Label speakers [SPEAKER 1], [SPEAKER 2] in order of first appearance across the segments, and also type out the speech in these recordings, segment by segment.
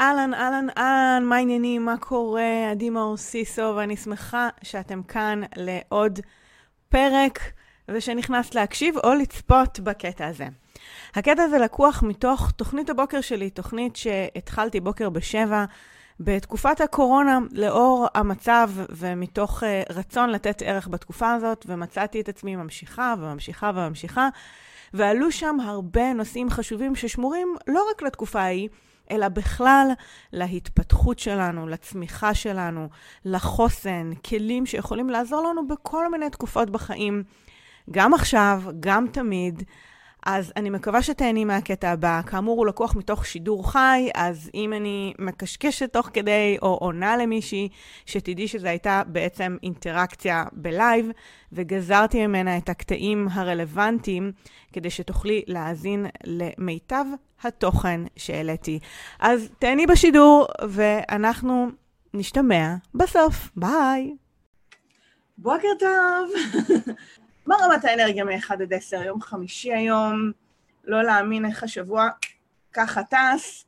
[SPEAKER 1] אהלן, אהלן, אהלן, מה העניינים? מה קורה? עדי מאור סיסו, ואני שמחה שאתם כאן לעוד פרק, ושנכנסת להקשיב או לצפות בקטע הזה. הקטע הזה לקוח מתוך תוכנית הבוקר שלי, תוכנית שהתחלתי בוקר בשבע. בתקופת הקורונה, לאור המצב ומתוך uh, רצון לתת ערך בתקופה הזאת, ומצאתי את עצמי ממשיכה וממשיכה וממשיכה, ועלו שם הרבה נושאים חשובים ששמורים לא רק לתקופה ההיא, אלא בכלל להתפתחות שלנו, לצמיחה שלנו, לחוסן, כלים שיכולים לעזור לנו בכל מיני תקופות בחיים, גם עכשיו, גם תמיד. אז אני מקווה שתהני מהקטע הבא. כאמור, הוא לקוח מתוך שידור חי, אז אם אני מקשקשת תוך כדי או עונה למישהי, שתדעי שזו הייתה בעצם אינטראקציה בלייב, וגזרתי ממנה את הקטעים הרלוונטיים, כדי שתוכלי להאזין למיטב התוכן שהעליתי. אז תהני בשידור, ואנחנו נשתמע בסוף. ביי. בוקר טוב. מה רמת האנרגיה מ-1 עד 10? יום חמישי היום, לא להאמין איך השבוע ככה טס,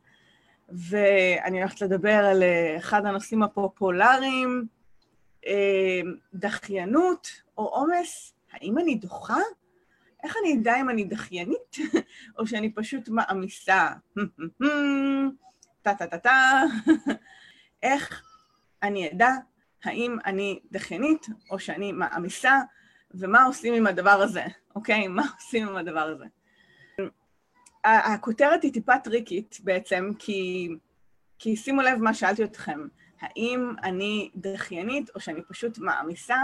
[SPEAKER 1] ואני הולכת לדבר על אה, אחד הנושאים הפופולריים, אה, דחיינות או עומס. האם אני דוחה? איך אני אדע אם אני דחיינית, או שאני פשוט מעמיסה? טה-טה-טה-טה. איך אני אדע האם אני דחיינית או שאני מעמיסה? ומה עושים עם הדבר הזה, אוקיי? מה עושים עם הדבר הזה? הכותרת היא טיפה טריקית בעצם, כי, כי שימו לב מה שאלתי אתכם, האם אני דחיינית או שאני פשוט מעמיסה?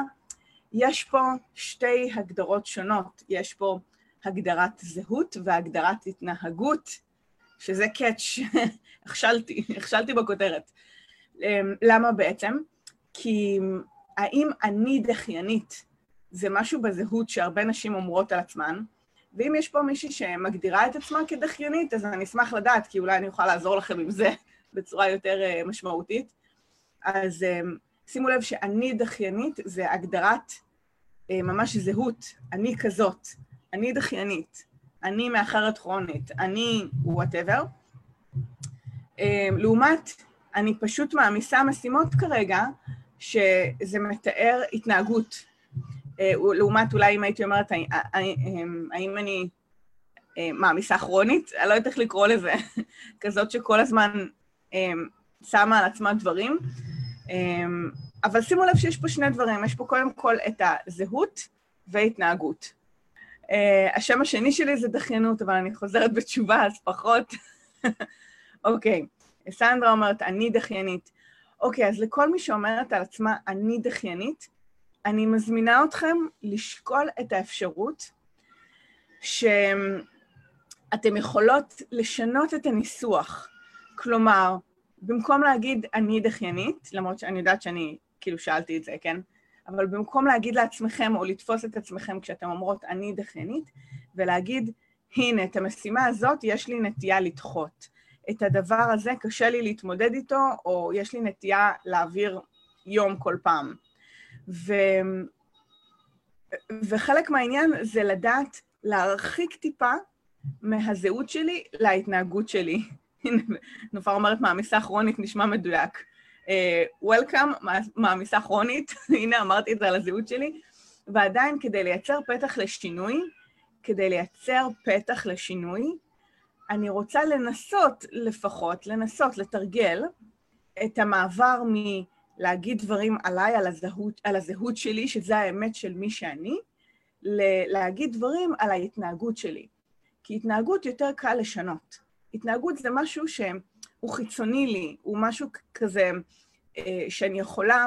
[SPEAKER 1] יש פה שתי הגדרות שונות, יש פה הגדרת זהות והגדרת התנהגות, שזה קאץ', הכשלתי, הכשלתי בכותרת. למה בעצם? כי האם אני דחיינית זה משהו בזהות שהרבה נשים אומרות על עצמן, ואם יש פה מישהי שמגדירה את עצמה כדחיינית, אז אני אשמח לדעת, כי אולי אני אוכל לעזור לכם עם זה בצורה יותר uh, משמעותית. אז um, שימו לב שאני דחיינית זה הגדרת uh, ממש זהות, אני כזאת, אני דחיינית, אני מאחרת כרונית, אני וואטאבר. לעומת, אני פשוט מעמיסה משימות כרגע, שזה מתאר התנהגות. אה, לעומת אולי אם הייתי אומרת, האם אני אה, מעמיסה כרונית? אני לא יודעת איך לקרוא לזה, כזאת שכל הזמן אה, שמה על עצמה דברים. אבל שימו לב שיש פה שני דברים, יש פה קודם כל את הזהות והתנהגות. השם השני שלי זה דחיינות, אבל אני חוזרת בתשובה, אז פחות. אוקיי, סנדרה אומרת, אני דחיינית. אוקיי, אז לכל מי שאומרת על עצמה, אני דחיינית, אני מזמינה אתכם לשקול את האפשרות שאתם יכולות לשנות את הניסוח. כלומר, במקום להגיד אני דחיינית, למרות שאני יודעת שאני כאילו שאלתי את זה, כן? אבל במקום להגיד לעצמכם או לתפוס את עצמכם כשאתם אומרות אני דחיינית, ולהגיד, הנה, את המשימה הזאת יש לי נטייה לדחות. את הדבר הזה קשה לי להתמודד איתו, או יש לי נטייה להעביר יום כל פעם. ו... וחלק מהעניין זה לדעת להרחיק טיפה מהזהות שלי להתנהגות שלי. נופר אומרת מעמיסה כרונית, נשמע מדויק. uh, מעמיסה כרונית, הנה אמרתי את זה על הזהות שלי, ועדיין כדי לייצר פתח לשינוי, כדי לייצר פתח לשינוי, אני רוצה לנסות לפחות, לנסות לתרגל את המעבר מ... להגיד דברים עליי, על הזהות, על הזהות שלי, שזה האמת של מי שאני, להגיד דברים על ההתנהגות שלי. כי התנהגות יותר קל לשנות. התנהגות זה משהו שהוא חיצוני לי, הוא משהו כזה אה, שאני יכולה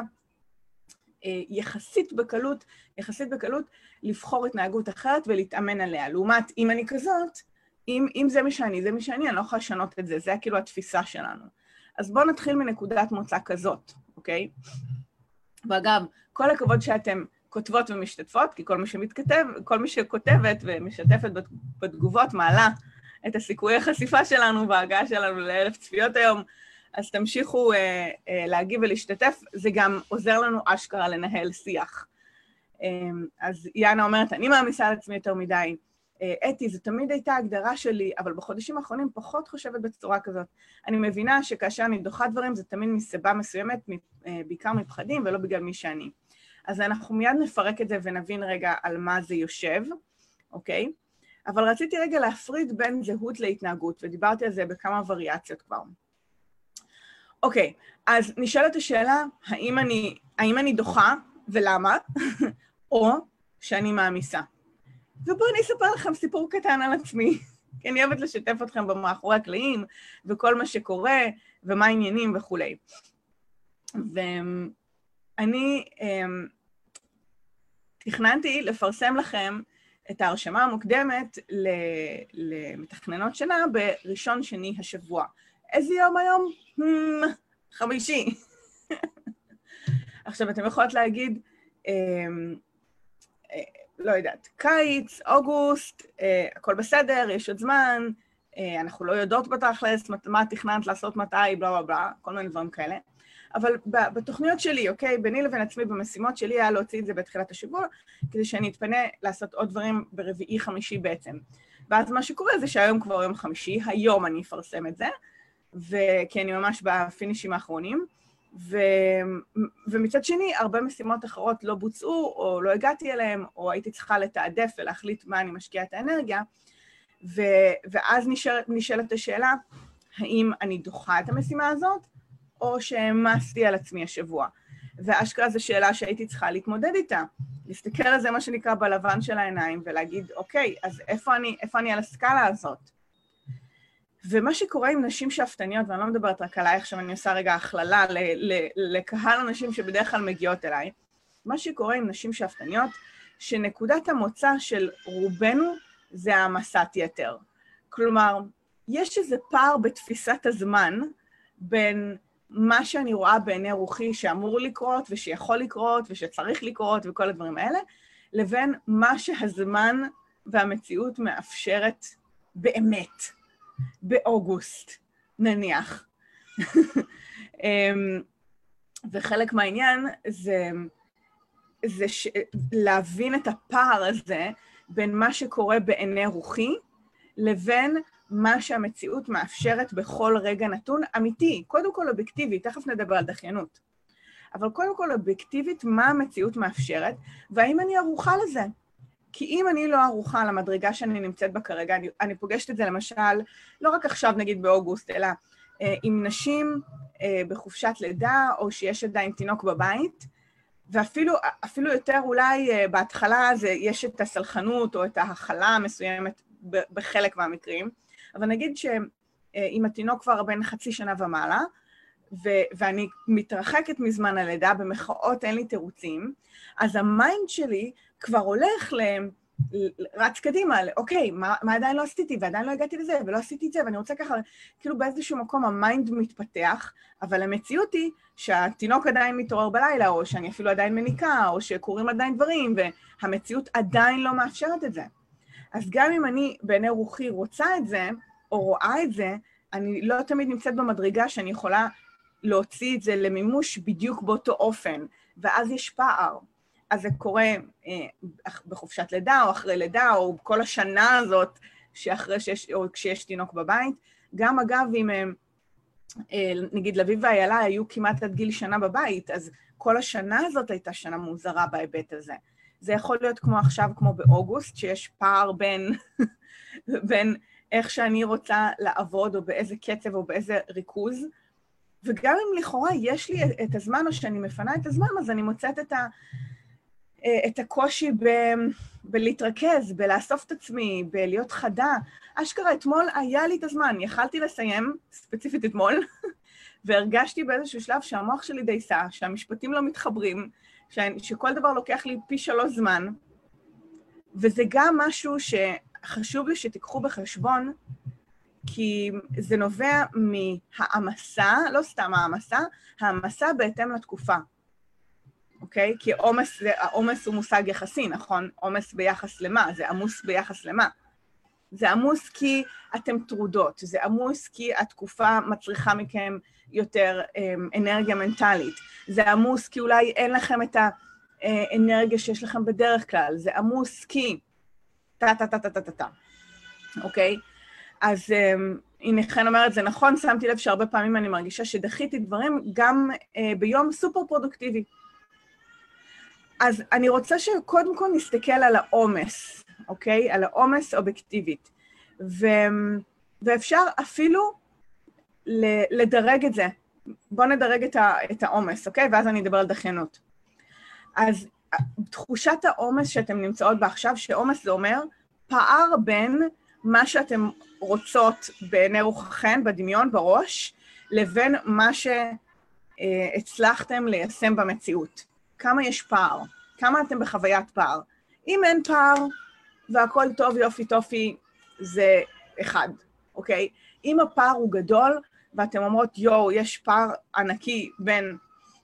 [SPEAKER 1] אה, יחסית בקלות, יחסית בקלות לבחור התנהגות אחרת ולהתאמן עליה. לעומת, אם אני כזאת, אם, אם זה מי שאני, זה מי שאני, אני לא יכולה לשנות את זה, זה כאילו התפיסה שלנו. אז בואו נתחיל מנקודת מוצא כזאת. אוקיי? ואגב, כל הכבוד שאתם כותבות ומשתתפות, כי כל מי שמתכתב, כל מי שכותבת ומשתפת בתגובות מעלה את הסיכויי החשיפה שלנו וההגעה שלנו לאלף צפיות היום, אז תמשיכו אה, אה, להגיב ולהשתתף, זה גם עוזר לנו אשכרה לנהל שיח. אה, אז יאנה אומרת, אני מעמיסה על עצמי יותר מדי. אה, אתי, זו תמיד הייתה הגדרה שלי, אבל בחודשים האחרונים פחות חושבת בצורה כזאת. אני מבינה שכאשר אני דוחה דברים זה תמיד מסיבה מסוימת, אה, בעיקר מפחדים ולא בגלל מי שאני. אז אנחנו מיד נפרק את זה ונבין רגע על מה זה יושב, אוקיי? אבל רציתי רגע להפריד בין זהות להתנהגות, ודיברתי על זה בכמה וריאציות כבר. אוקיי, אז נשאלת השאלה, האם אני, האם אני דוחה ולמה, או שאני מעמיסה. ובואו אני אספר לכם סיפור קטן על עצמי, כי אני אוהבת לשתף אתכם במאחורי הקלעים, וכל מה שקורה, ומה העניינים וכולי. ואני um, תכננתי לפרסם לכם את ההרשמה המוקדמת למתכננות שנה בראשון שני השבוע. איזה יום היום? Hmm, חמישי. עכשיו, אתם יכולות להגיד, אמ, לא יודעת, קיץ, אוגוסט, אה, הכל בסדר, יש עוד זמן, אה, אנחנו לא יודעות בתכלס מה תכננת לעשות מתי, בלה בלה בלה, כל מיני דברים כאלה. אבל בתוכניות שלי, אוקיי, ביני לבין עצמי, במשימות שלי, היה להוציא את זה בתחילת השבוע, כדי שאני אתפנה לעשות עוד דברים ברביעי-חמישי בעצם. ואז מה שקורה זה שהיום כבר יום חמישי, היום אני אפרסם את זה, וכי אני ממש בפינישים האחרונים. ו... ומצד שני, הרבה משימות אחרות לא בוצעו, או לא הגעתי אליהן, או הייתי צריכה לתעדף ולהחליט מה אני משקיעה את האנרגיה, ו... ואז נשאל... נשאלת השאלה, האם אני דוחה את המשימה הזאת, או שהעמסתי על עצמי השבוע. ואשכרה זו שאלה שהייתי צריכה להתמודד איתה. להסתכל על זה, מה שנקרא, בלבן של העיניים, ולהגיד, אוקיי, אז איפה אני, איפה אני על הסקאלה הזאת? ומה שקורה עם נשים שאפתניות, ואני לא מדברת רק עליי, עכשיו אני עושה רגע הכללה לקהל הנשים שבדרך כלל מגיעות אליי, מה שקורה עם נשים שאפתניות, שנקודת המוצא של רובנו זה העמסת יתר. כלומר, יש איזה פער בתפיסת הזמן בין מה שאני רואה בעיני רוחי שאמור לקרות ושיכול לקרות ושצריך לקרות וכל הדברים האלה, לבין מה שהזמן והמציאות מאפשרת באמת, באוגוסט, נניח. אמ, וחלק מהעניין זה, זה ש... להבין את הפער הזה בין מה שקורה בעיני רוחי לבין מה שהמציאות מאפשרת בכל רגע נתון אמיתי, קודם כל אובייקטיבי, תכף נדבר על דחיינות. אבל קודם כל אובייקטיבית, מה המציאות מאפשרת, והאם אני ערוכה לזה. כי אם אני לא ערוכה למדרגה שאני נמצאת בה כרגע, אני, אני פוגשת את זה למשל, לא רק עכשיו נגיד באוגוסט, אלא אה, עם נשים אה, בחופשת לידה, או שיש עדיין תינוק בבית, ואפילו יותר אולי אה, בהתחלה זה, יש את הסלחנות או את ההכלה המסוימת בחלק מהמקרים, אבל נגיד שאם התינוק כבר בן חצי שנה ומעלה, ו- ואני מתרחקת מזמן הלידה, במרכאות אין לי תירוצים, אז ה mind שלי כבר הולך ל... רץ קדימה, אוקיי, מה, מה עדיין לא עשיתי, ועדיין לא הגעתי לזה, ולא עשיתי את זה, ואני רוצה ככה, כאילו באיזשהו מקום ה mind מתפתח, אבל המציאות היא שהתינוק עדיין מתעורר בלילה, או שאני אפילו עדיין מניקה, או שקורים עדיין דברים, והמציאות עדיין לא מאפשרת את זה. אז גם אם אני בעיני רוחי רוצה את זה, או רואה את זה, אני לא תמיד נמצאת במדרגה שאני יכולה להוציא את זה למימוש בדיוק באותו אופן, ואז יש פער. אז זה קורה אה, בחופשת לידה, או אחרי לידה, או כל השנה הזאת, שאחרי שיש, או כשיש תינוק בבית. גם אגב, אם הם, אה, נגיד לביב ואיילה היו כמעט עד גיל שנה בבית, אז כל השנה הזאת הייתה שנה מוזרה בהיבט הזה. זה יכול להיות כמו עכשיו, כמו באוגוסט, שיש פער בין, בין איך שאני רוצה לעבוד, או באיזה קצב, או באיזה ריכוז, וגם אם לכאורה יש לי את הזמן, או שאני מפנה את הזמן, אז אני מוצאת את, ה, את הקושי ב, בלהתרכז, בלאסוף את עצמי, בלהיות חדה. אשכרה, אתמול היה לי את הזמן, יכלתי לסיים, ספציפית אתמול, והרגשתי באיזשהו שלב שהמוח שלי דייסה, שהמשפטים לא מתחברים, שכל דבר לוקח לי פי שלוש זמן, וזה גם משהו שחשוב לי שתיקחו בחשבון, כי זה נובע מהעמסה, לא סתם העמסה, העמסה בהתאם לתקופה, אוקיי? כי עומס, העומס הוא מושג יחסי, נכון? עומס ביחס למה? זה עמוס ביחס למה? זה עמוס כי אתם טרודות, זה עמוס כי התקופה מצריכה מכם יותר אמ, אנרגיה מנטלית. זה עמוס כי אולי אין לכם את האנרגיה שיש לכם בדרך כלל. זה עמוס כי טה-טה-טה-טה-טה-טה, אוקיי? אז um, הנה חן אומרת, זה נכון, שמתי לב שהרבה פעמים אני מרגישה שדחיתי דברים גם uh, ביום סופר פרודוקטיבי. אז אני רוצה שקודם כל נסתכל על העומס, אוקיי? על העומס אובייקטיבית. ו... ואפשר אפילו לדרג את זה. בואו נדרג את העומס, אוקיי? ואז אני אדבר על דחיינות. אז תחושת העומס שאתן נמצאות בה עכשיו, שעומס זה אומר פער בין מה שאתן רוצות בעיני רוחכן, בדמיון, בראש, לבין מה שהצלחתם ליישם במציאות. כמה יש פער? כמה אתם בחוויית פער? אם אין פער והכל טוב, יופי טופי, זה אחד, אוקיי? אם הפער הוא גדול ואתן אומרות, יואו, יש פער ענקי בין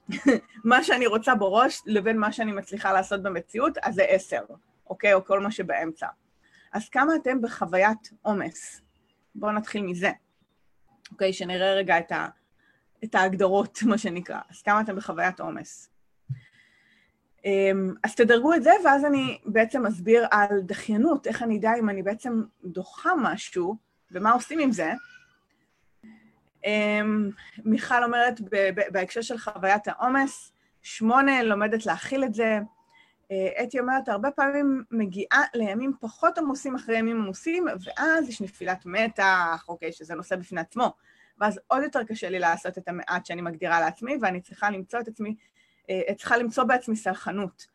[SPEAKER 1] מה שאני רוצה בראש לבין מה שאני מצליחה לעשות במציאות, אז זה עשר, אוקיי? או כל מה שבאמצע. אז כמה אתם בחוויית עומס? בואו נתחיל מזה, אוקיי? שנראה רגע את, ה, את ההגדרות, מה שנקרא. אז כמה אתם בחוויית עומס? אמ, אז תדרגו את זה, ואז אני בעצם אסביר על דחיינות, איך אני אדע אם אני בעצם דוחה משהו, ומה עושים עם זה. אמ, מיכל אומרת, בהקשר של חוויית העומס, שמונה, לומדת להכיל את זה. אה, אתי אומרת, הרבה פעמים מגיעה לימים פחות עמוסים אחרי ימים עמוסים, ואז יש נפילת מתח, אוקיי, שזה נושא בפני עצמו. ואז עוד יותר קשה לי לעשות את המעט שאני מגדירה לעצמי, ואני צריכה למצוא את עצמי, צריכה למצוא בעצמי סלחנות,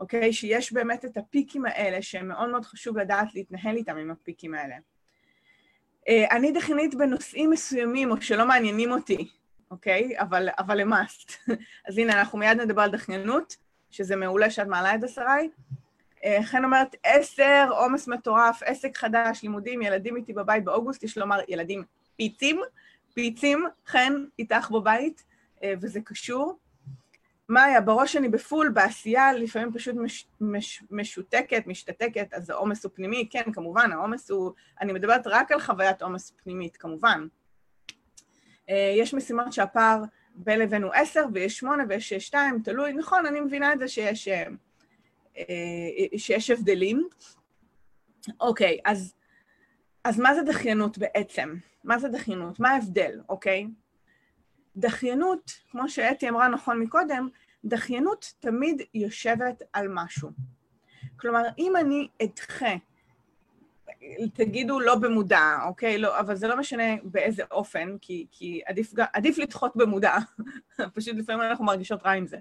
[SPEAKER 1] אוקיי? שיש באמת את הפיקים האלה, שמאוד מאוד חשוב לדעת להתנהל איתם עם הפיקים האלה. אה, אני דכנית בנושאים מסוימים, או שלא מעניינים אותי, אוקיי? אבל, אבל must. אז הנה, אנחנו מיד נדבר על דחיינות, שזה מעולה שאת מעלה את זה. אה, חן אומרת, עשר, עומס מטורף, עסק חדש, לימודים, ילדים איתי בבית באוגוסט, יש לומר ילדים פיצים, פיצים, חן איתך בבית, אה, וזה קשור. מאיה, בראש אני בפול, בעשייה, לפעמים פשוט מש, מש, משותקת, משתתקת, אז העומס הוא פנימי, כן, כמובן, העומס הוא... אני מדברת רק על חוויית עומס פנימית, כמובן. אה, יש משימות שהפער בין לבין הוא עשר, ויש שמונה ויש שתיים, תלוי, נכון, אני מבינה את זה שיש, אה, אה, שיש הבדלים. אוקיי, אז, אז מה זה דחיינות בעצם? מה זה דחיינות? מה ההבדל, אוקיי? דחיינות, כמו שאתי אמרה נכון מקודם, דחיינות תמיד יושבת על משהו. כלומר, אם אני אדחה, תגידו לא במודע, אוקיי? לא, אבל זה לא משנה באיזה אופן, כי, כי עדיף, עדיף לדחות במודע, פשוט לפעמים אנחנו מרגישות רע עם זה.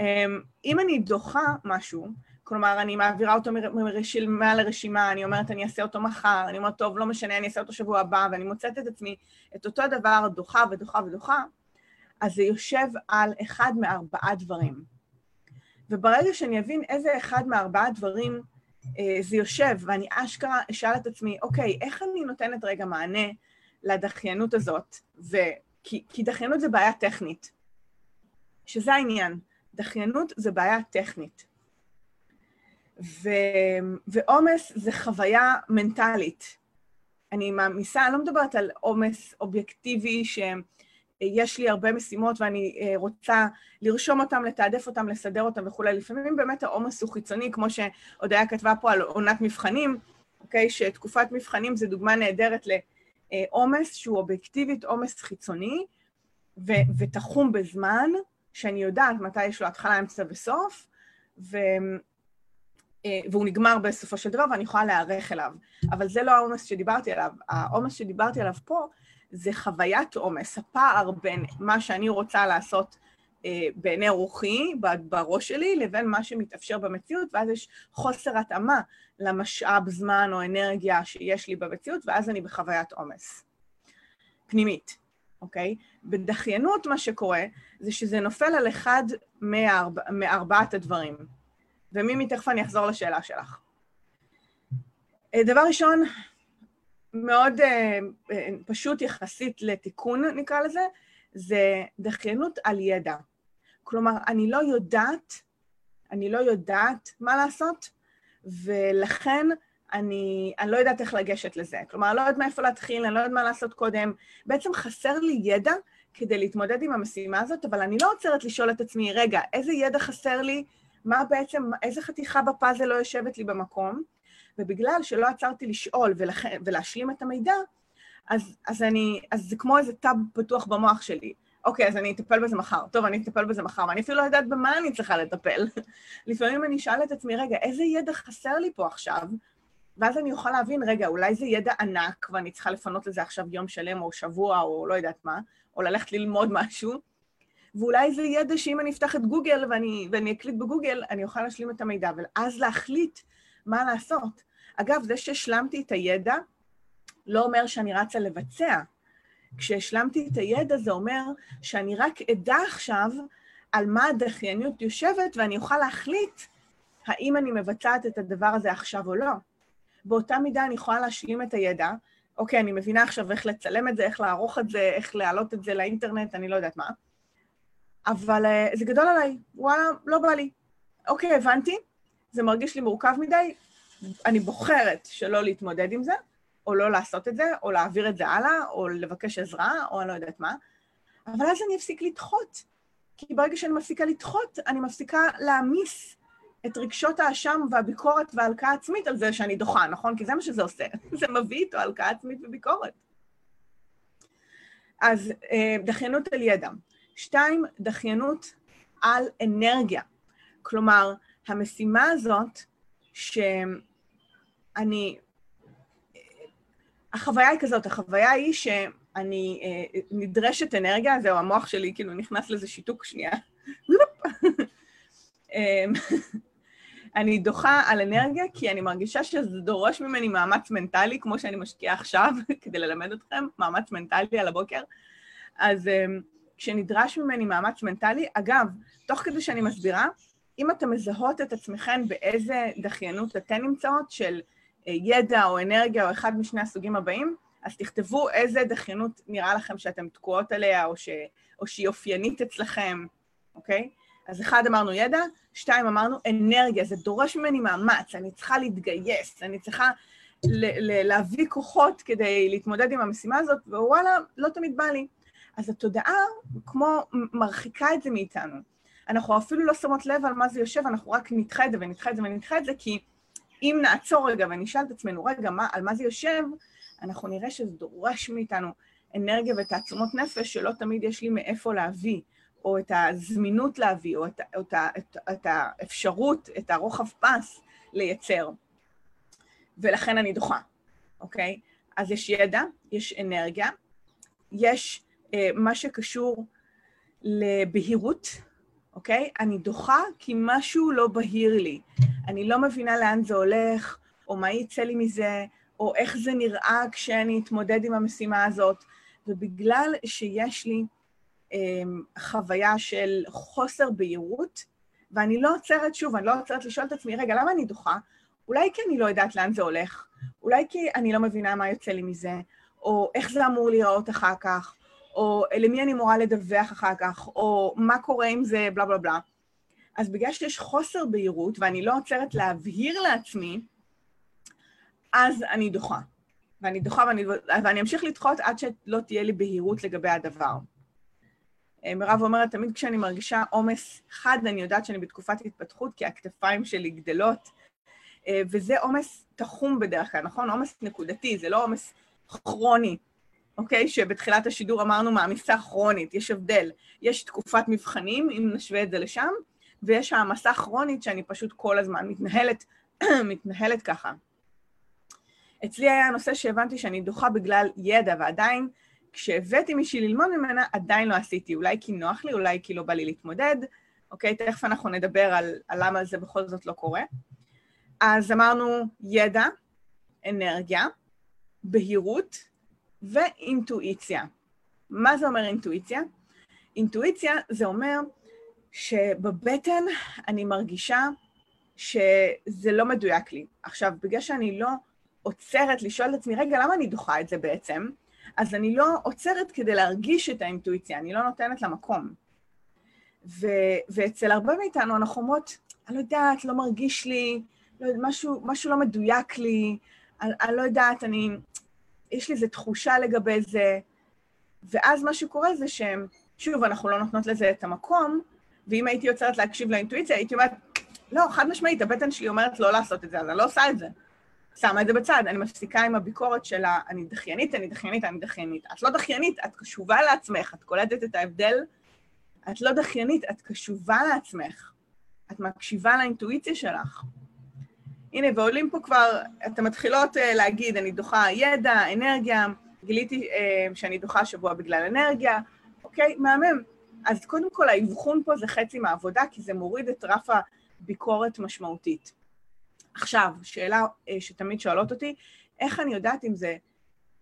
[SPEAKER 1] אמ, אם אני דוחה משהו, כלומר, אני מעבירה אותו מעל הרשימה, אני אומרת, אני אעשה אותו מחר, אני אומרת, טוב, לא משנה, אני אעשה אותו שבוע הבא, ואני מוצאת את עצמי את אותו דבר דוחה ודוחה ודוחה, אז זה יושב על אחד מארבעה דברים. וברגע שאני אבין איזה אחד מארבעה דברים אה, זה יושב, ואני אשכרה אשאל את עצמי, אוקיי, איך אני נותנת רגע מענה לדחיינות הזאת? ו... כי, כי דחיינות זה בעיה טכנית, שזה העניין. דחיינות זה בעיה טכנית. ועומס זה חוויה מנטלית. אני מעמיסה, אני לא מדברת על עומס אובייקטיבי שיש לי הרבה משימות ואני אה, רוצה לרשום אותם, לתעדף אותם, לסדר אותם וכולי. לפעמים באמת העומס הוא חיצוני, כמו שהודיה כתבה פה על עונת מבחנים, אוקיי? שתקופת מבחנים זה דוגמה נהדרת לעומס שהוא אובייקטיבית עומס חיצוני ו- ותחום בזמן, שאני יודעת מתי יש לו התחלה, אמצע וסוף, ו- אה, והוא נגמר בסופו של דבר ואני יכולה להיערך אליו. אבל זה לא העומס שדיברתי עליו. העומס שדיברתי עליו פה זה חוויית עומס, הפער בין מה שאני רוצה לעשות אה, בעיני רוחי, בראש שלי, לבין מה שמתאפשר במציאות, ואז יש חוסר התאמה למשאב זמן או אנרגיה שיש לי במציאות, ואז אני בחוויית עומס. פנימית, אוקיי? בדחיינות מה שקורה זה שזה נופל על אחד מארבע, מארבעת הדברים. ומימי, תכף אני אחזור לשאלה שלך. אה, דבר ראשון, מאוד uh, פשוט יחסית לתיקון, נקרא לזה, זה דחיינות על ידע. כלומר, אני לא יודעת, אני לא יודעת מה לעשות, ולכן אני, אני לא יודעת איך לגשת לזה. כלומר, אני לא יודעת מאיפה להתחיל, אני לא יודעת מה לעשות קודם. בעצם חסר לי ידע כדי להתמודד עם המשימה הזאת, אבל אני לא עוצרת לשאול את עצמי, רגע, איזה ידע חסר לי מה בעצם, איזה חתיכה בפאזל לא יושבת לי במקום, ובגלל שלא עצרתי לשאול ולכ... ולהשלים את המידע, אז, אז, אני, אז זה כמו איזה טאב פתוח במוח שלי. אוקיי, אז אני אטפל בזה מחר. טוב, אני אטפל בזה מחר, ואני אפילו לא יודעת במה אני צריכה לטפל. לפעמים אני אשאל את עצמי, רגע, איזה ידע חסר לי פה עכשיו? ואז אני אוכל להבין, רגע, אולי זה ידע ענק, ואני צריכה לפנות לזה עכשיו יום שלם, או שבוע, או לא יודעת מה, או ללכת ללמוד משהו, ואולי זה ידע שאם אני אפתח את גוגל ואני, ואני אקליד בגוגל, אני אוכל להשלים את המידע, ואז להחליט מה לעשות. אגב, זה שהשלמתי את הידע, לא אומר שאני רצה לבצע. כשהשלמתי את הידע זה אומר שאני רק אדע עכשיו על מה הדחיינות יושבת ואני אוכל להחליט האם אני מבצעת את הדבר הזה עכשיו או לא. באותה מידה אני יכולה להשלים את הידע, אוקיי, אני מבינה עכשיו איך לצלם את זה, איך לערוך את זה, איך להעלות את זה לאינטרנט, אני לא יודעת מה. אבל uh, זה גדול עליי, וואלה, לא בא לי. אוקיי, הבנתי, זה מרגיש לי מורכב מדי, אני בוחרת שלא להתמודד עם זה, או לא לעשות את זה, או להעביר את זה הלאה, או לבקש עזרה, או אני לא יודעת מה, אבל אז אני אפסיק לדחות. כי ברגע שאני מפסיקה לדחות, אני מפסיקה להעמיס את רגשות האשם והביקורת וההלקאה העצמית על זה שאני דוחה, נכון? כי זה מה שזה עושה. זה מביא איתו הלקאה עצמית וביקורת. אז אה, דחיינות על ידע. שתיים, דחיינות על אנרגיה. כלומר, המשימה הזאת, שאני... החוויה היא כזאת, החוויה היא שאני אה, נדרשת אנרגיה, זהו, המוח שלי כאילו נכנס לזה שיתוק שנייה. אמ, אני דוחה על אנרגיה כי אני מרגישה שזה דורש ממני מאמץ מנטלי, כמו שאני משקיעה עכשיו, כדי ללמד אתכם, מאמץ מנטלי על הבוקר. אז אמ, כשנדרש ממני מאמץ מנטלי, אגב, תוך כדי שאני מסבירה, אם אתן מזהות את עצמכן באיזה דחיינות אתן נמצאות, של אה, ידע או אנרגיה או אחד משני הסוגים הבאים, אז תכתבו איזה דחיינות נראה לכם שאתן תקועות עליה או, ש... או שהיא אופיינית אצלכם, אוקיי? אז אחד אמרנו ידע, שתיים אמרנו אנרגיה, זה דורש ממני מאמץ, אני צריכה להתגייס, אני צריכה ל- להביא כוחות כדי להתמודד עם המשימה הזאת, ווואלה, לא תמיד בא לי. אז התודעה כמו מרחיקה את זה מאיתנו. אנחנו אפילו לא שמות לב על מה זה יושב, אנחנו רק נדחה את זה ונדחה את זה ונדחה את זה, כי אם נעצור רגע ונשאל את עצמנו, רגע, מה, על מה זה יושב, אנחנו נראה שזה דורש מאיתנו אנרגיה ותעצומות נפש שלא תמיד יש לי מאיפה להביא. או את הזמינות להביא, או את, את, את, את האפשרות, את הרוחב פס לייצר. ולכן אני דוחה, אוקיי? אז יש ידע, יש אנרגיה, יש מה שקשור לבהירות, אוקיי? אני דוחה כי משהו לא בהיר לי. אני לא מבינה לאן זה הולך, או מה יצא לי מזה, או איך זה נראה כשאני אתמודד עם המשימה הזאת. ובגלל שיש לי אמ, חוויה של חוסר בהירות, ואני לא עוצרת, שוב, אני לא עוצרת לשאול את עצמי, רגע, למה אני דוחה? אולי כי אני לא יודעת לאן זה הולך, אולי כי אני לא מבינה מה יוצא לי מזה, או איך זה אמור להיראות אחר כך, או למי אני אמורה לדווח אחר כך, או מה קורה עם זה, בלה בלה בלה. אז בגלל שיש חוסר בהירות, ואני לא עוצרת להבהיר לעצמי, אז אני דוחה. ואני דוחה ואני, ואני אמשיך לדחות עד שלא תהיה לי בהירות לגבי הדבר. אה, מירב אומרת, תמיד כשאני מרגישה עומס חד, אני יודעת שאני בתקופת התפתחות, כי הכתפיים שלי גדלות, אה, וזה עומס תחום בדרך כלל, נכון? עומס נקודתי, זה לא עומס כרוני, אוקיי? שבתחילת השידור אמרנו מעמיסה כרונית, יש הבדל. יש תקופת מבחנים, אם נשווה את זה לשם, ויש העמסה כרונית שאני פשוט כל הזמן מתנהלת, מתנהלת ככה. אצלי היה הנושא שהבנתי שאני דוחה בגלל ידע, ועדיין כשהבאתי מישהי ללמוד ממנה, עדיין לא עשיתי. אולי כי נוח לי, אולי כי לא בא לי להתמודד. אוקיי, תכף אנחנו נדבר על, על למה זה בכל זאת לא קורה. אז אמרנו ידע, אנרגיה, בהירות ואינטואיציה. מה זה אומר אינטואיציה? אינטואיציה זה אומר שבבטן אני מרגישה שזה לא מדויק לי. עכשיו, בגלל שאני לא עוצרת לשאול את עצמי, רגע, למה אני דוחה את זה בעצם? אז אני לא עוצרת כדי להרגיש את האינטואיציה, אני לא נותנת לה מקום. ו- ואצל הרבה מאיתנו אנחנו אומרות, אני לא יודעת, לא מרגיש לי, לא יודע, משהו, משהו לא מדויק לי, אני, אני לא יודעת, אני, יש לי איזו תחושה לגבי זה, ואז מה שקורה זה שהם, שוב, אנחנו לא נותנות לזה את המקום, ואם הייתי עוצרת להקשיב לאינטואיציה, הייתי אומרת, לא, חד משמעית, הבטן שלי אומרת לא לעשות את זה, אז אני לא עושה את זה. שמה את זה בצד, אני מפסיקה עם הביקורת של ה... אני דחיינית, אני דחיינית, אני דחיינית. את לא דחיינית, את קשובה לעצמך, את קולטת את ההבדל. את לא דחיינית, את קשובה לעצמך. את מקשיבה לאינטואיציה שלך. הנה, ועולים פה כבר, אתן מתחילות uh, להגיד, אני דוחה ידע, אנרגיה, גיליתי uh, שאני דוחה שבוע בגלל אנרגיה, אוקיי, מהמם. אז קודם כל, האבחון פה זה חצי מהעבודה, כי זה מוריד את רף הביקורת משמעותית. עכשיו, שאלה uh, שתמיד שואלות אותי, איך אני יודעת אם זה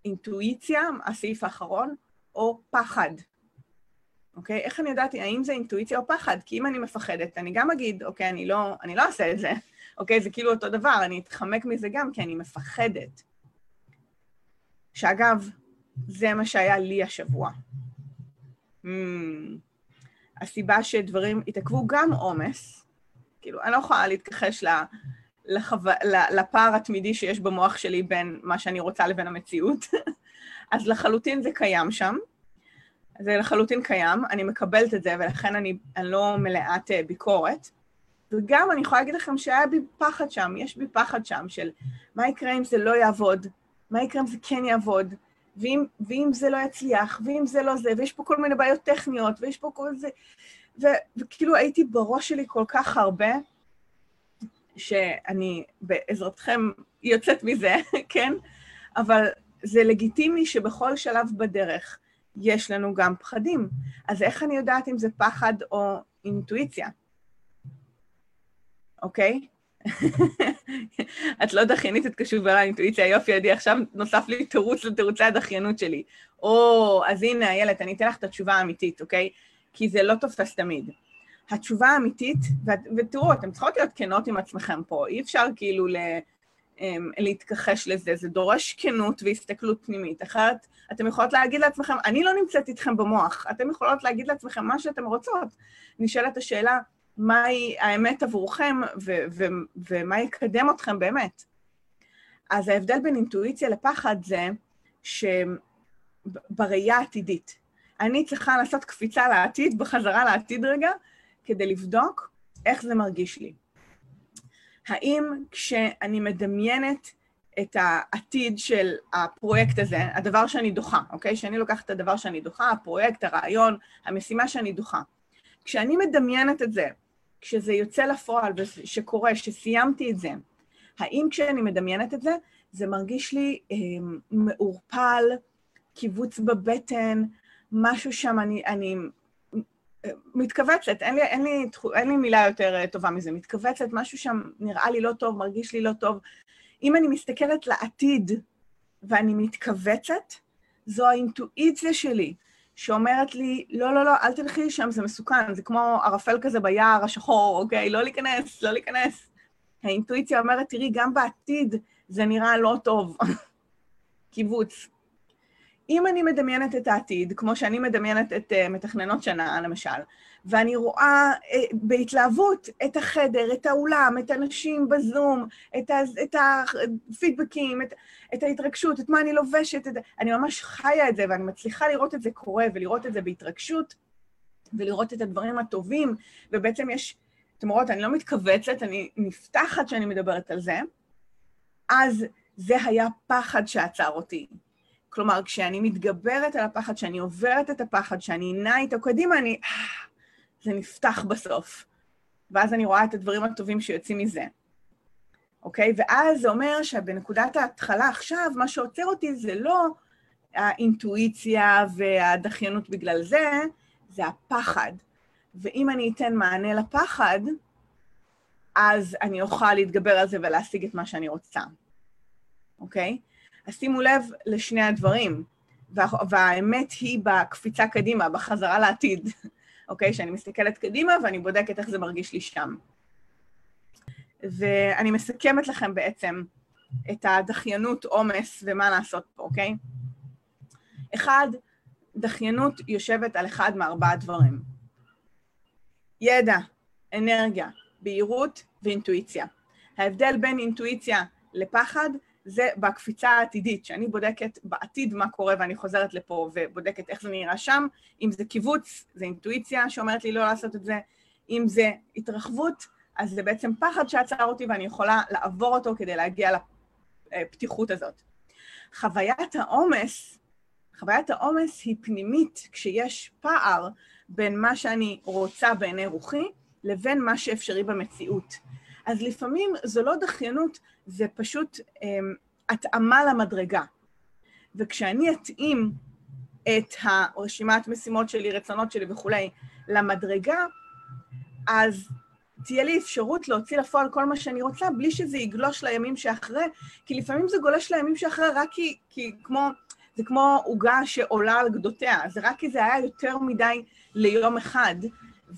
[SPEAKER 1] אינטואיציה, הסעיף האחרון, או פחד? אוקיי? איך אני יודעת האם זה אינטואיציה או פחד? כי אם אני מפחדת, אני גם אגיד, אוקיי, אני לא, אני לא אעשה את זה, אוקיי? זה כאילו אותו דבר, אני אתחמק מזה גם כי אני מפחדת. שאגב, זה מה שהיה לי השבוע. Hmm. הסיבה שדברים התעכבו גם עומס, כאילו, אני לא יכולה להתכחש ל, לחו... לפער התמידי שיש במוח שלי בין מה שאני רוצה לבין המציאות, אז לחלוטין זה קיים שם. זה לחלוטין קיים, אני מקבלת את זה, ולכן אני, אני לא מלאת אה, ביקורת. וגם אני יכולה להגיד לכם שהיה בי פחד שם, יש בי פחד שם של מה יקרה אם זה לא יעבוד, מה יקרה אם זה כן יעבוד, ואם, ואם זה לא יצליח, ואם זה לא זה, ויש פה כל מיני בעיות טכניות, ויש פה כל זה... ו, וכאילו הייתי בראש שלי כל כך הרבה, שאני בעזרתכם יוצאת מזה, כן? אבל זה לגיטימי שבכל שלב בדרך יש לנו גם פחדים. אז איך אני יודעת אם זה פחד או אינטואיציה? אוקיי? את לא דחיינית, את קשובה לאינטואיציה, יופי, עדי, עכשיו נוסף לי תירוץ לתירוצי הדחיינות שלי. או, אז הנה, איילת, אני אתן לך את התשובה האמיתית, אוקיי? כי זה לא תופס תמיד. התשובה האמיתית, ותראו, אתן צריכות להיות כנות עם עצמכם פה, אי אפשר כאילו ל... אמ, להתכחש לזה, זה דורש כנות והסתכלות פנימית. אחרת, אתם יכולות להגיד לעצמכם, אני לא נמצאת איתכם במוח, אתם יכולות להגיד לעצמכם מה שאתם רוצות. נשאלת השאלה, מהי האמת עבורכם ו- ו- ומה יקדם אתכם באמת. אז ההבדל בין אינטואיציה לפחד זה שבראייה העתידית, אני צריכה לעשות קפיצה לעתיד, בחזרה לעתיד רגע, כדי לבדוק איך זה מרגיש לי. האם כשאני מדמיינת את העתיד של הפרויקט הזה, הדבר שאני דוחה, אוקיי? כשאני לוקחת את הדבר שאני דוחה, הפרויקט, הרעיון, המשימה שאני דוחה. כשאני מדמיינת את זה, כשזה יוצא לפועל ושקורה, שסיימתי את זה, האם כשאני מדמיינת את זה, זה מרגיש לי אה, מעורפל, קיבוץ בבטן, משהו שם, אני, אני מתכווצת, אין לי, אין, לי, אין לי מילה יותר אה, טובה מזה, מתכווצת, משהו שם נראה לי לא טוב, מרגיש לי לא טוב. אם אני מסתכלת לעתיד ואני מתכווצת, זו האינטואיציה שלי, שאומרת לי, לא, לא, לא, אל תלכי לשם, זה מסוכן, זה כמו ערפל כזה ביער השחור, אוקיי? לא להיכנס, לא להיכנס. האינטואיציה אומרת, תראי, גם בעתיד זה נראה לא טוב. קיבוץ. אם אני מדמיינת את העתיד, כמו שאני מדמיינת את uh, מתכננות שנה, למשל, ואני רואה uh, בהתלהבות את החדר, את האולם, את האנשים בזום, את, ה, את הפידבקים, את, את ההתרגשות, את מה אני לובשת, את, אני ממש חיה את זה, ואני מצליחה לראות את זה קורה, ולראות את זה בהתרגשות, ולראות את הדברים הטובים, ובעצם יש, אתם רואות, אני לא מתכווצת, אני נפתחת כשאני מדברת על זה, אז זה היה פחד שעצר אותי. כלומר, כשאני מתגברת על הפחד, כשאני עוברת את הפחד, כשאני נעה איתו קדימה, אני... זה נפתח בסוף. ואז אני רואה את הדברים הטובים שיוצאים מזה. אוקיי? ואז זה אומר שבנקודת ההתחלה עכשיו, מה שעוצר אותי זה לא האינטואיציה והדחיינות בגלל זה, זה הפחד. ואם אני אתן מענה לפחד, אז אני אוכל להתגבר על זה ולהשיג את מה שאני רוצה, אוקיי? אז שימו לב לשני הדברים, וה, והאמת היא בקפיצה קדימה, בחזרה לעתיד, אוקיי? שאני מסתכלת קדימה ואני בודקת איך זה מרגיש לי שם. ואני מסכמת לכם בעצם את הדחיינות, עומס ומה לעשות פה, אוקיי? אחד, דחיינות יושבת על אחד מארבעה דברים. ידע, אנרגיה, בהירות ואינטואיציה. ההבדל בין אינטואיציה לפחד זה בקפיצה העתידית, שאני בודקת בעתיד מה קורה ואני חוזרת לפה ובודקת איך זה נראה שם. אם זה קיבוץ, זה אינטואיציה שאומרת לי לא לעשות את זה. אם זה התרחבות, אז זה בעצם פחד שעצר אותי ואני יכולה לעבור אותו כדי להגיע הפתיחות הזאת. חוויית העומס, חוויית העומס היא פנימית כשיש פער בין מה שאני רוצה בעיני רוחי לבין מה שאפשרי במציאות. אז לפעמים זו לא דחיינות, זה פשוט um, התאמה למדרגה. וכשאני אתאים את הרשימת משימות שלי, רצונות שלי וכולי, למדרגה, אז תהיה לי אפשרות להוציא לפועל כל מה שאני רוצה, בלי שזה יגלוש לימים שאחרי, כי לפעמים זה גולש לימים שאחרי רק כי, כי כמו, זה כמו עוגה שעולה על גדותיה, זה רק כי זה היה יותר מדי ליום אחד,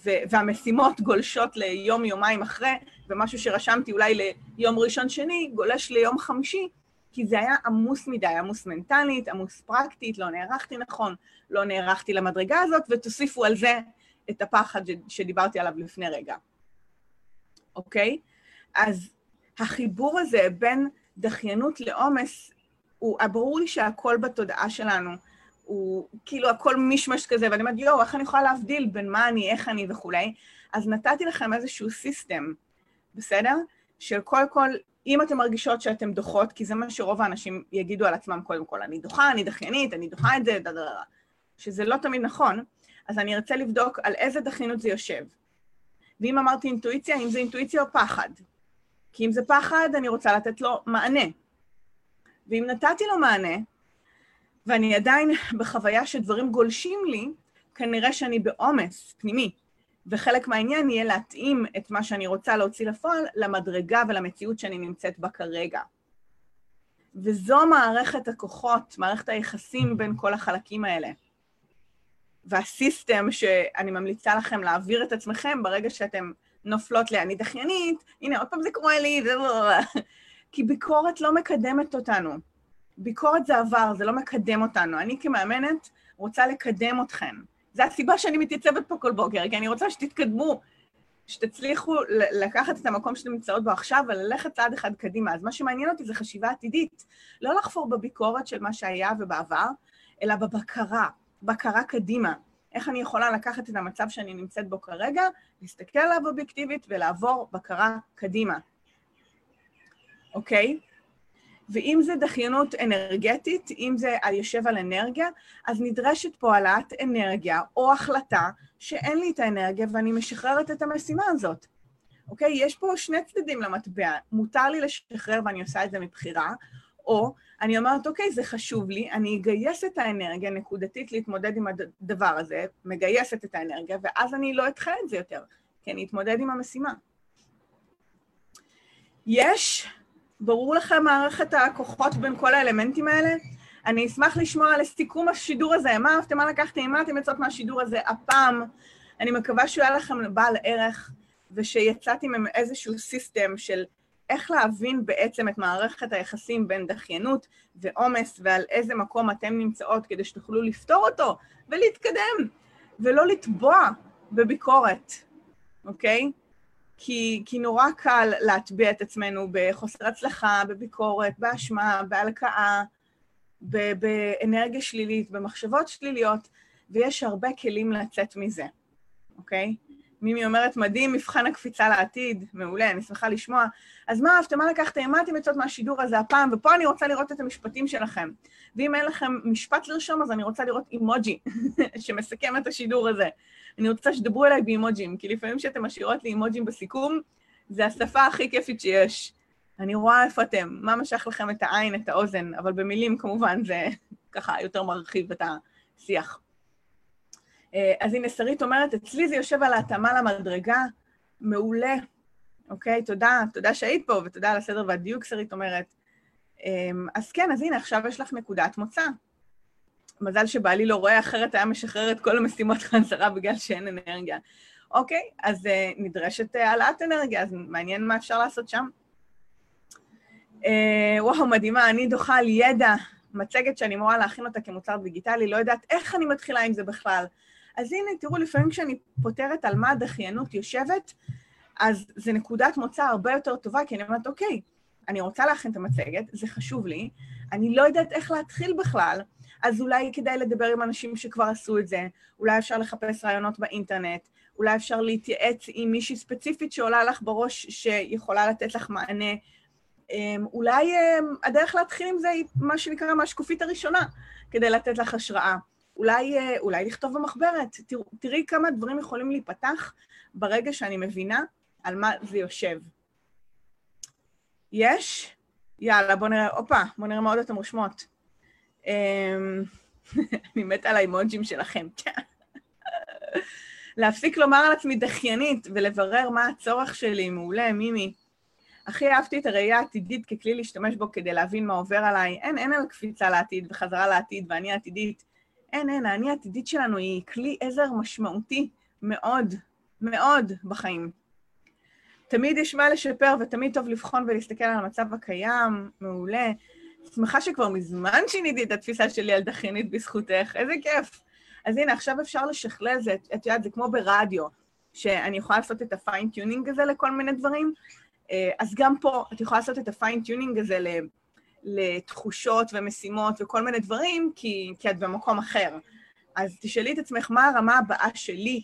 [SPEAKER 1] ו- והמשימות גולשות ליום-יומיים אחרי, ומשהו שרשמתי אולי ליום ראשון-שני, גולש ליום חמישי, כי זה היה עמוס מדי, עמוס מנטלית, עמוס פרקטית, לא נערכתי נכון, לא נערכתי למדרגה הזאת, ותוסיפו על זה את הפחד שדיברתי עליו לפני רגע. אוקיי? אז החיבור הזה בין דחיינות לעומס, הוא, ברור לי שהכל בתודעה שלנו, הוא כאילו הכל מישמש כזה, ואני אומרת, יואו, איך אני יכולה להבדיל בין מה אני, איך אני וכולי? אז נתתי לכם איזשהו system, בסדר? של קודם כל, אם אתן מרגישות שאתן דוחות, כי זה מה שרוב האנשים יגידו על עצמם קודם כל, אני דוחה, אני דחיינית, אני דוחה את זה, דה דה דה, שזה לא תמיד נכון, אז אני ארצה לבדוק על איזה דחיינות זה יושב. ואם אמרתי אינטואיציה, אם זה אינטואיציה או פחד. כי אם זה פחד, אני רוצה לתת לו מענה. ואם נתתי לו מענה, ואני עדיין בחוויה שדברים גולשים לי, כנראה שאני בעומס פנימי. וחלק מהעניין יהיה להתאים את מה שאני רוצה להוציא לפועל למדרגה ולמציאות שאני נמצאת בה כרגע. וזו מערכת הכוחות, מערכת היחסים בין כל החלקים האלה. והסיסטם שאני ממליצה לכם להעביר את עצמכם ברגע שאתם נופלות לי, אני דחיינית, הנה, עוד פעם זה קורה לי, כי ביקורת לא מקדמת אותנו. ביקורת זה עבר, זה לא מקדם אותנו. אני כמאמנת רוצה לקדם אתכם. זו הסיבה שאני מתייצבת פה כל בוקר, כי אני רוצה שתתקדמו, שתצליחו לקחת את המקום שאתם נמצאות בו עכשיו וללכת צעד אחד קדימה. אז מה שמעניין אותי זה חשיבה עתידית. לא לחפור בביקורת של מה שהיה ובעבר, אלא בבקרה, בקרה קדימה. איך אני יכולה לקחת את המצב שאני נמצאת בו כרגע, להסתכל עליו אובייקטיבית ולעבור בקרה קדימה. אוקיי? ואם זה דחיינות אנרגטית, אם זה יושב על אנרגיה, אז נדרשת פה העלאת אנרגיה או החלטה שאין לי את האנרגיה ואני משחררת את המשימה הזאת. אוקיי? יש פה שני צדדים למטבע. מותר לי לשחרר ואני עושה את זה מבחירה, או אני אומרת, אוקיי, זה חשוב לי, אני אגייס את האנרגיה נקודתית להתמודד עם הדבר הזה, מגייסת את האנרגיה, ואז אני לא אדחה את זה יותר, כי אני אתמודד עם המשימה. יש ברור לכם מערכת הכוחות בין כל האלמנטים האלה? אני אשמח לשמוע על סיכום השידור הזה. מה אהבתם, מה לקחתם, מה אתם יוצאות מהשידור הזה הפעם? אני מקווה שהוא היה לכם בעל ערך, ושיצאתם עם איזשהו סיסטם של איך להבין בעצם את מערכת היחסים בין דחיינות ועומס, ועל איזה מקום אתם נמצאות כדי שתוכלו לפתור אותו ולהתקדם, ולא לטבוע בביקורת, אוקיי? כי, כי נורא קל להטביע את עצמנו בחוסר הצלחה, בביקורת, באשמה, בהלקאה, באנרגיה שלילית, במחשבות שליליות, ויש הרבה כלים לצאת מזה, אוקיי? מימי אומרת, מדהים, מבחן הקפיצה לעתיד, מעולה, אני שמחה לשמוע. אז מה אהבתם, מה לקחתם, מה אתם יוצאות מהשידור הזה הפעם? ופה אני רוצה לראות את המשפטים שלכם. ואם אין לכם משפט לרשום, אז אני רוצה לראות אימוג'י שמסכם את השידור הזה. אני רוצה שתדברו אליי באימוג'ים, כי לפעמים כשאתם משאירות לי אימוג'ים בסיכום, זה השפה הכי כיפית שיש. אני רואה איפה אתם, מה משך לכם את העין, את האוזן, אבל במילים כמובן זה ככה יותר מרחיב את השיח. אה, אז הנה, שרית אומרת, אצלי זה יושב על ההתאמה למדרגה, מעולה. אוקיי, תודה, תודה שהיית פה, ותודה על הסדר והדיוק, שרית אומרת. אמ, אז כן, אז הנה, עכשיו יש לך נקודת מוצא. מזל שבעלי לא רואה, אחרת היה משחרר את כל המשימות חזרה בגלל שאין אנרגיה. אוקיי, אז uh, נדרשת אה, העלאת אנרגיה, אז מעניין מה אפשר לעשות שם. וואו, מדהימה, אני דוחה על ידע, מצגת שאני אמורה להכין אותה כמוצר דיגיטלי, לא יודעת איך אני מתחילה עם זה בכלל. אז הנה, תראו, לפעמים כשאני פותרת על מה הדחיינות יושבת, אז זה נקודת מוצא הרבה יותר טובה, כי אני אומרת, אוקיי, אני רוצה להכין את המצגת, זה חשוב לי, אני לא יודעת איך להתחיל בכלל, אז אולי כדאי לדבר עם אנשים שכבר עשו את זה, אולי אפשר לחפש רעיונות באינטרנט, אולי אפשר להתייעץ עם מישהי ספציפית שעולה לך בראש שיכולה לתת לך מענה אמ, אולי אמ, הדרך להתחיל עם זה היא מה שנקרא מהשקופית הראשונה, כדי לתת לך השראה. אולי, אה, אולי לכתוב במחברת. תראו, תראי כמה דברים יכולים להיפתח ברגע שאני מבינה על מה זה יושב. יש? יאללה, בוא נראה, הופה, בוא נראה מה עוד אתם רושמות. אמ, אני מתה על האימוג'ים שלכם. להפסיק לומר על עצמי דחיינית ולברר מה הצורך שלי, מעולה, מימי. הכי אהבתי את הראייה העתידית ככלי להשתמש בו כדי להבין מה עובר עליי. אין, אין על קפיצה לעתיד וחזרה לעתיד ואני העתידית. אין, אין, האני העתידית שלנו היא כלי עזר משמעותי מאוד, מאוד בחיים. תמיד יש מה לשפר ותמיד טוב לבחון ולהסתכל על המצב הקיים, מעולה. שמחה שכבר מזמן שיניתי את התפיסה שלי על דחיינית בזכותך, איזה כיף. אז הנה, עכשיו אפשר לשכלל זה, את יודעת, זה כמו ברדיו, שאני יכולה לעשות את ה fine tuning הזה לכל מיני דברים, אה, אז גם פה את יכולה לעשות את ה fine tuning הזה לתחושות ומשימות וכל מיני דברים, כי, כי את במקום אחר. אז תשאלי את עצמך, מה הרמה הבאה שלי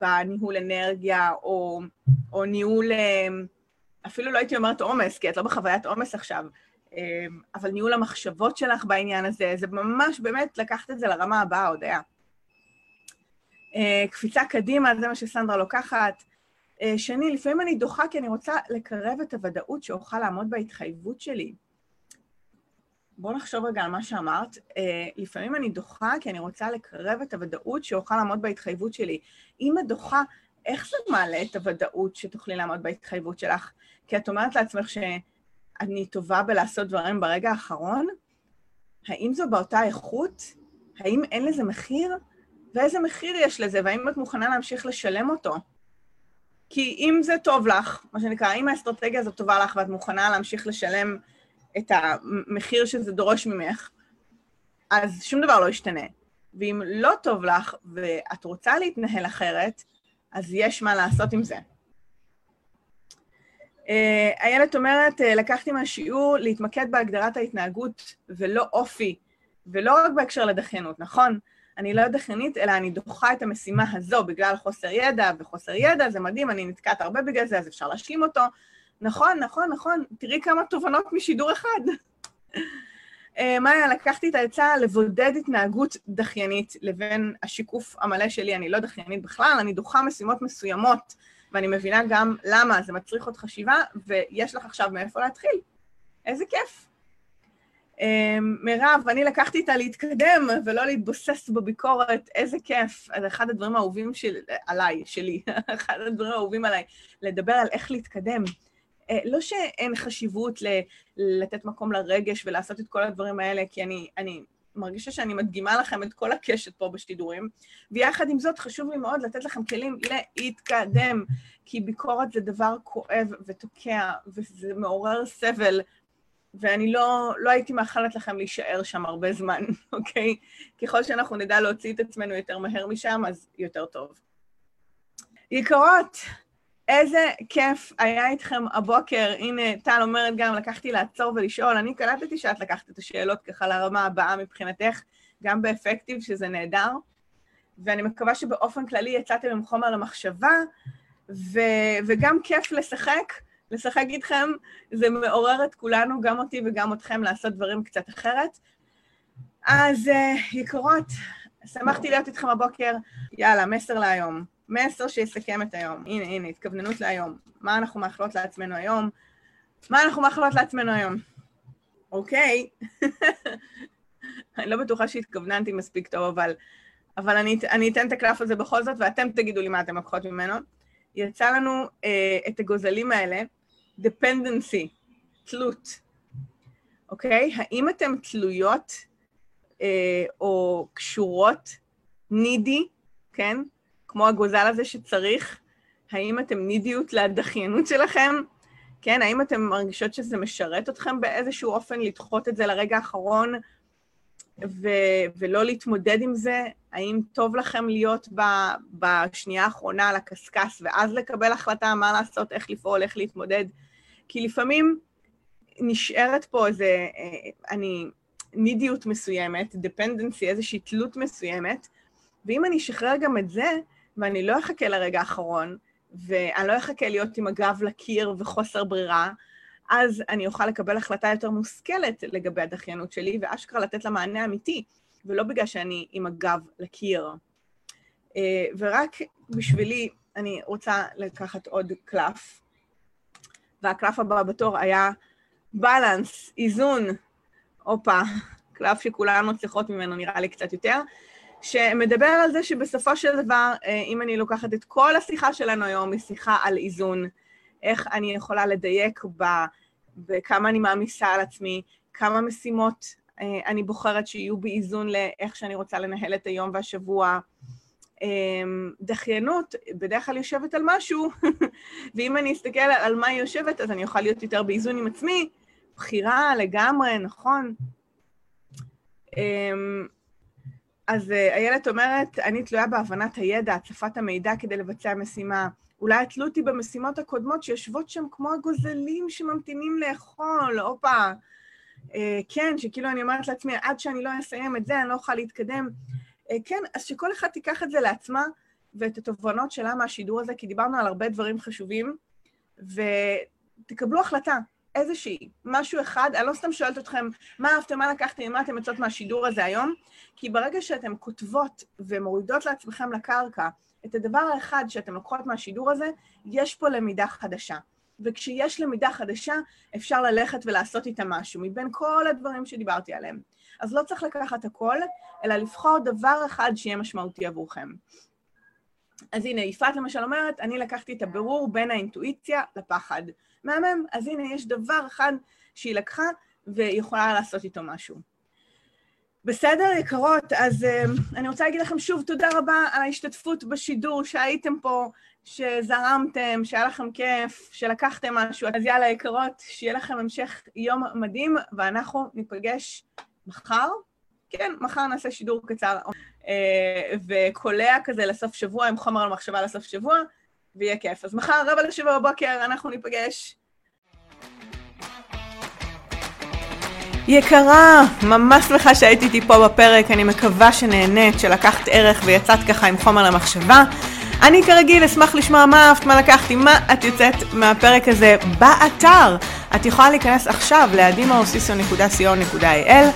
[SPEAKER 1] בניהול אנרגיה, או, או ניהול, אה, אפילו לא הייתי אומרת עומס, כי את לא בחוויית עומס עכשיו, אה, אבל ניהול המחשבות שלך בעניין הזה, זה ממש באמת לקחת את זה לרמה הבאה, הודיה. קפיצה קדימה, זה מה שסנדרה לוקחת. אה, שני, לפעמים אני דוחה כי אני רוצה לקרב את הוודאות שאוכל לעמוד בהתחייבות שלי. בואו נחשוב רגע על מה שאמרת. אה, לפעמים אני דוחה כי אני רוצה לקרב את הוודאות שאוכל לעמוד בהתחייבות שלי. אם את דוחה, איך זה מעלה את הוודאות שתוכלי לעמוד בהתחייבות שלך? כי את אומרת לעצמך שאני טובה בלעשות דברים ברגע האחרון? האם זו באותה איכות? האם אין לזה מחיר? ואיזה מחיר יש לזה? והאם את מוכנה להמשיך לשלם אותו? כי אם זה טוב לך, מה שנקרא, אם האסטרטגיה הזאת טובה לך ואת מוכנה להמשיך לשלם את המחיר שזה דורש ממך, אז שום דבר לא ישתנה. ואם לא טוב לך ואת רוצה להתנהל אחרת, אז יש מה לעשות עם זה. אה, איילת אומרת, אה, לקחתי מהשיעור להתמקד בהגדרת ההתנהגות ולא אופי, ולא רק בהקשר לדחיינות, נכון? אני לא דחיינית, אלא אני דוחה את המשימה הזו בגלל חוסר ידע, וחוסר ידע זה מדהים, אני נתקעת הרבה בגלל זה, אז אפשר להשלים אותו. נכון, נכון, נכון, תראי כמה תובנות משידור אחד. אה, מאיה, לקחתי את העצה לבודד התנהגות דחיינית לבין השיקוף המלא שלי, אני לא דחיינית בכלל, אני דוחה משימות מסוימות, ואני מבינה גם למה זה מצריך עוד חשיבה, ויש לך עכשיו מאיפה להתחיל. איזה כיף. אמ, מירב, אני לקחתי איתה להתקדם ולא להתבוסס בביקורת, איזה כיף. זה אחד הדברים האהובים של, עליי, שלי, אחד הדברים האהובים עליי, לדבר על איך להתקדם. אה, לא שאין חשיבות ל- לתת מקום לרגש ולעשות את כל הדברים האלה, כי אני, אני מרגישה שאני מדגימה לכם את כל הקשת פה בשידורים, ויחד עם זאת חשוב לי מאוד לתת לכם כלים להתקדם, כי ביקורת זה דבר כואב ותוקע, וזה מעורר סבל ואני לא, לא הייתי מאחלת לכם להישאר שם הרבה זמן, אוקיי? ככל שאנחנו נדע להוציא את עצמנו יותר מהר משם, אז יותר טוב. יקרות, איזה כיף היה איתכם הבוקר. הנה, טל אומרת גם, לקחתי לעצור ולשאול. אני קלטתי שאת לקחת את השאלות ככה לרמה הבאה מבחינתך, גם באפקטיב, שזה נהדר. ואני מקווה שבאופן כללי יצאתם עם חומר למחשבה, ו- וגם כיף לשחק. לשחק איתכם, זה מעורר את כולנו, גם אותי וגם אתכם, לעשות דברים קצת אחרת. אז uh, יקרות, שמחתי להיות איתכם הבוקר. יאללה, מסר להיום. מסר שיסכם את היום. הנה, הנה, התכווננות להיום. מה אנחנו מאחלות לעצמנו היום? מה אנחנו מאחלות לעצמנו היום? אוקיי. אני לא בטוחה שהתכווננתי מספיק טוב, אבל, אבל אני, אני אתן את הקלף הזה בכל זאת, ואתם תגידו לי מה אתם לוקחות ממנו. יצא לנו אה, את הגוזלים האלה, dependency, תלות, אוקיי? האם אתן תלויות אה, או קשורות, נידי, כן? כמו הגוזל הזה שצריך? האם אתם נידיות לדחיינות שלכם? כן, האם אתן מרגישות שזה משרת אתכם באיזשהו אופן לדחות את זה לרגע האחרון ו- ולא להתמודד עם זה? האם טוב לכם להיות ב- בשנייה האחרונה על הקשקש ואז לקבל החלטה מה לעשות, איך לפעול, איך להתמודד? כי לפעמים נשארת פה איזה, אה, אני, נידיות מסוימת, דפנדנסי, איזושהי תלות מסוימת, ואם אני אשחרר גם את זה, ואני לא אחכה לרגע האחרון, ואני לא אחכה להיות עם הגב לקיר וחוסר ברירה, אז אני אוכל לקבל החלטה יותר מושכלת לגבי הדחיינות שלי, ואשכרה לתת לה מענה אמיתי, ולא בגלל שאני עם הגב לקיר. אה, ורק בשבילי, אני רוצה לקחת עוד קלף, והקלף הבא בתור היה בלנס, איזון, הופה, קלף שכולנו צריכות ממנו נראה לי קצת יותר, שמדבר על זה שבסופו של דבר, אה, אם אני לוקחת את כל השיחה שלנו היום, היא שיחה על איזון, איך אני יכולה לדייק ב, בכמה אני מעמיסה על עצמי, כמה משימות אה, אני בוחרת שיהיו באיזון לאיך שאני רוצה לנהל את היום והשבוע. אמ, דחיינות בדרך כלל יושבת על משהו, ואם אני אסתכל על מה היא יושבת, אז אני אוכל להיות יותר באיזון עם עצמי. בחירה לגמרי, נכון. אז אה, איילת אומרת, אני תלויה בהבנת הידע, הצפת המידע כדי לבצע משימה. אולי התלות היא במשימות הקודמות שיושבות שם כמו הגוזלים שממתינים לאכול, הופה. אה, כן, שכאילו אני אומרת לעצמי, עד שאני לא אסיים את זה, אני לא אוכל להתקדם. אה, כן, אז שכל אחד תיקח את זה לעצמה ואת התובנות שלה מהשידור הזה, כי דיברנו על הרבה דברים חשובים, ותקבלו החלטה, איזושהי, משהו אחד, אני לא סתם שואלת אתכם מה אהבתם, מה לקחתם, מה אתם יוצאות מהשידור הזה היום, כי ברגע שאתן כותבות ומורידות לעצמכם לקרקע את הדבר האחד שאתן לוקחות מהשידור הזה, יש פה למידה חדשה. וכשיש למידה חדשה, אפשר ללכת ולעשות איתה משהו, מבין כל הדברים שדיברתי עליהם. אז לא צריך לקחת הכל, אלא לבחור דבר אחד שיהיה משמעותי עבורכם. אז הנה, יפעת למשל אומרת, אני לקחתי את הבירור בין האינטואיציה לפחד. מהמם, אז הנה, יש דבר אחד שהיא לקחה ויכולה לעשות איתו משהו. בסדר, יקרות? אז uh, אני רוצה להגיד לכם שוב תודה רבה על ההשתתפות בשידור, שהייתם פה, שזרמתם, שהיה לכם כיף, שלקחתם משהו. אז יאללה, יקרות, שיהיה לכם המשך יום מדהים, ואנחנו ניפגש מחר. כן, מחר נעשה שידור קצר uh, וקולע כזה לסוף שבוע, עם חומר על מחשבה לסוף שבוע, ויהיה כיף. אז מחר, רבע לשבע בבוקר, אנחנו ניפגש. יקרה, ממש שמחה שהיית איתי פה בפרק, אני מקווה שנהנית, שלקחת ערך ויצאת ככה עם חומר למחשבה. אני כרגיל אשמח לשמוע מה אהבת, מה לקחתי, מה את יוצאת מהפרק הזה באתר. את יכולה להיכנס עכשיו לאדימאוסיסו.co.il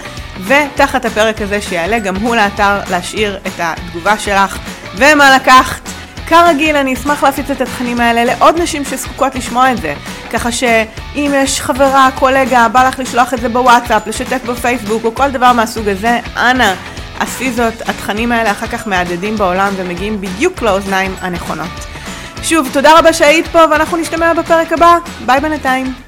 [SPEAKER 1] ותחת הפרק הזה שיעלה גם הוא לאתר להשאיר את התגובה שלך ומה לקחת. כרגיל, אני אשמח להפיץ את התכנים האלה לעוד נשים שזקוקות לשמוע את זה. ככה שאם יש חברה, קולגה, בא לך לשלוח את זה בוואטסאפ, לשתף בפייסבוק או כל דבר מהסוג הזה, אנא, עשי זאת. התכנים האלה אחר כך מהדהדים בעולם ומגיעים בדיוק לאוזניים הנכונות. שוב, תודה רבה שהיית פה ואנחנו נשתמע בפרק הבא. ביי בינתיים.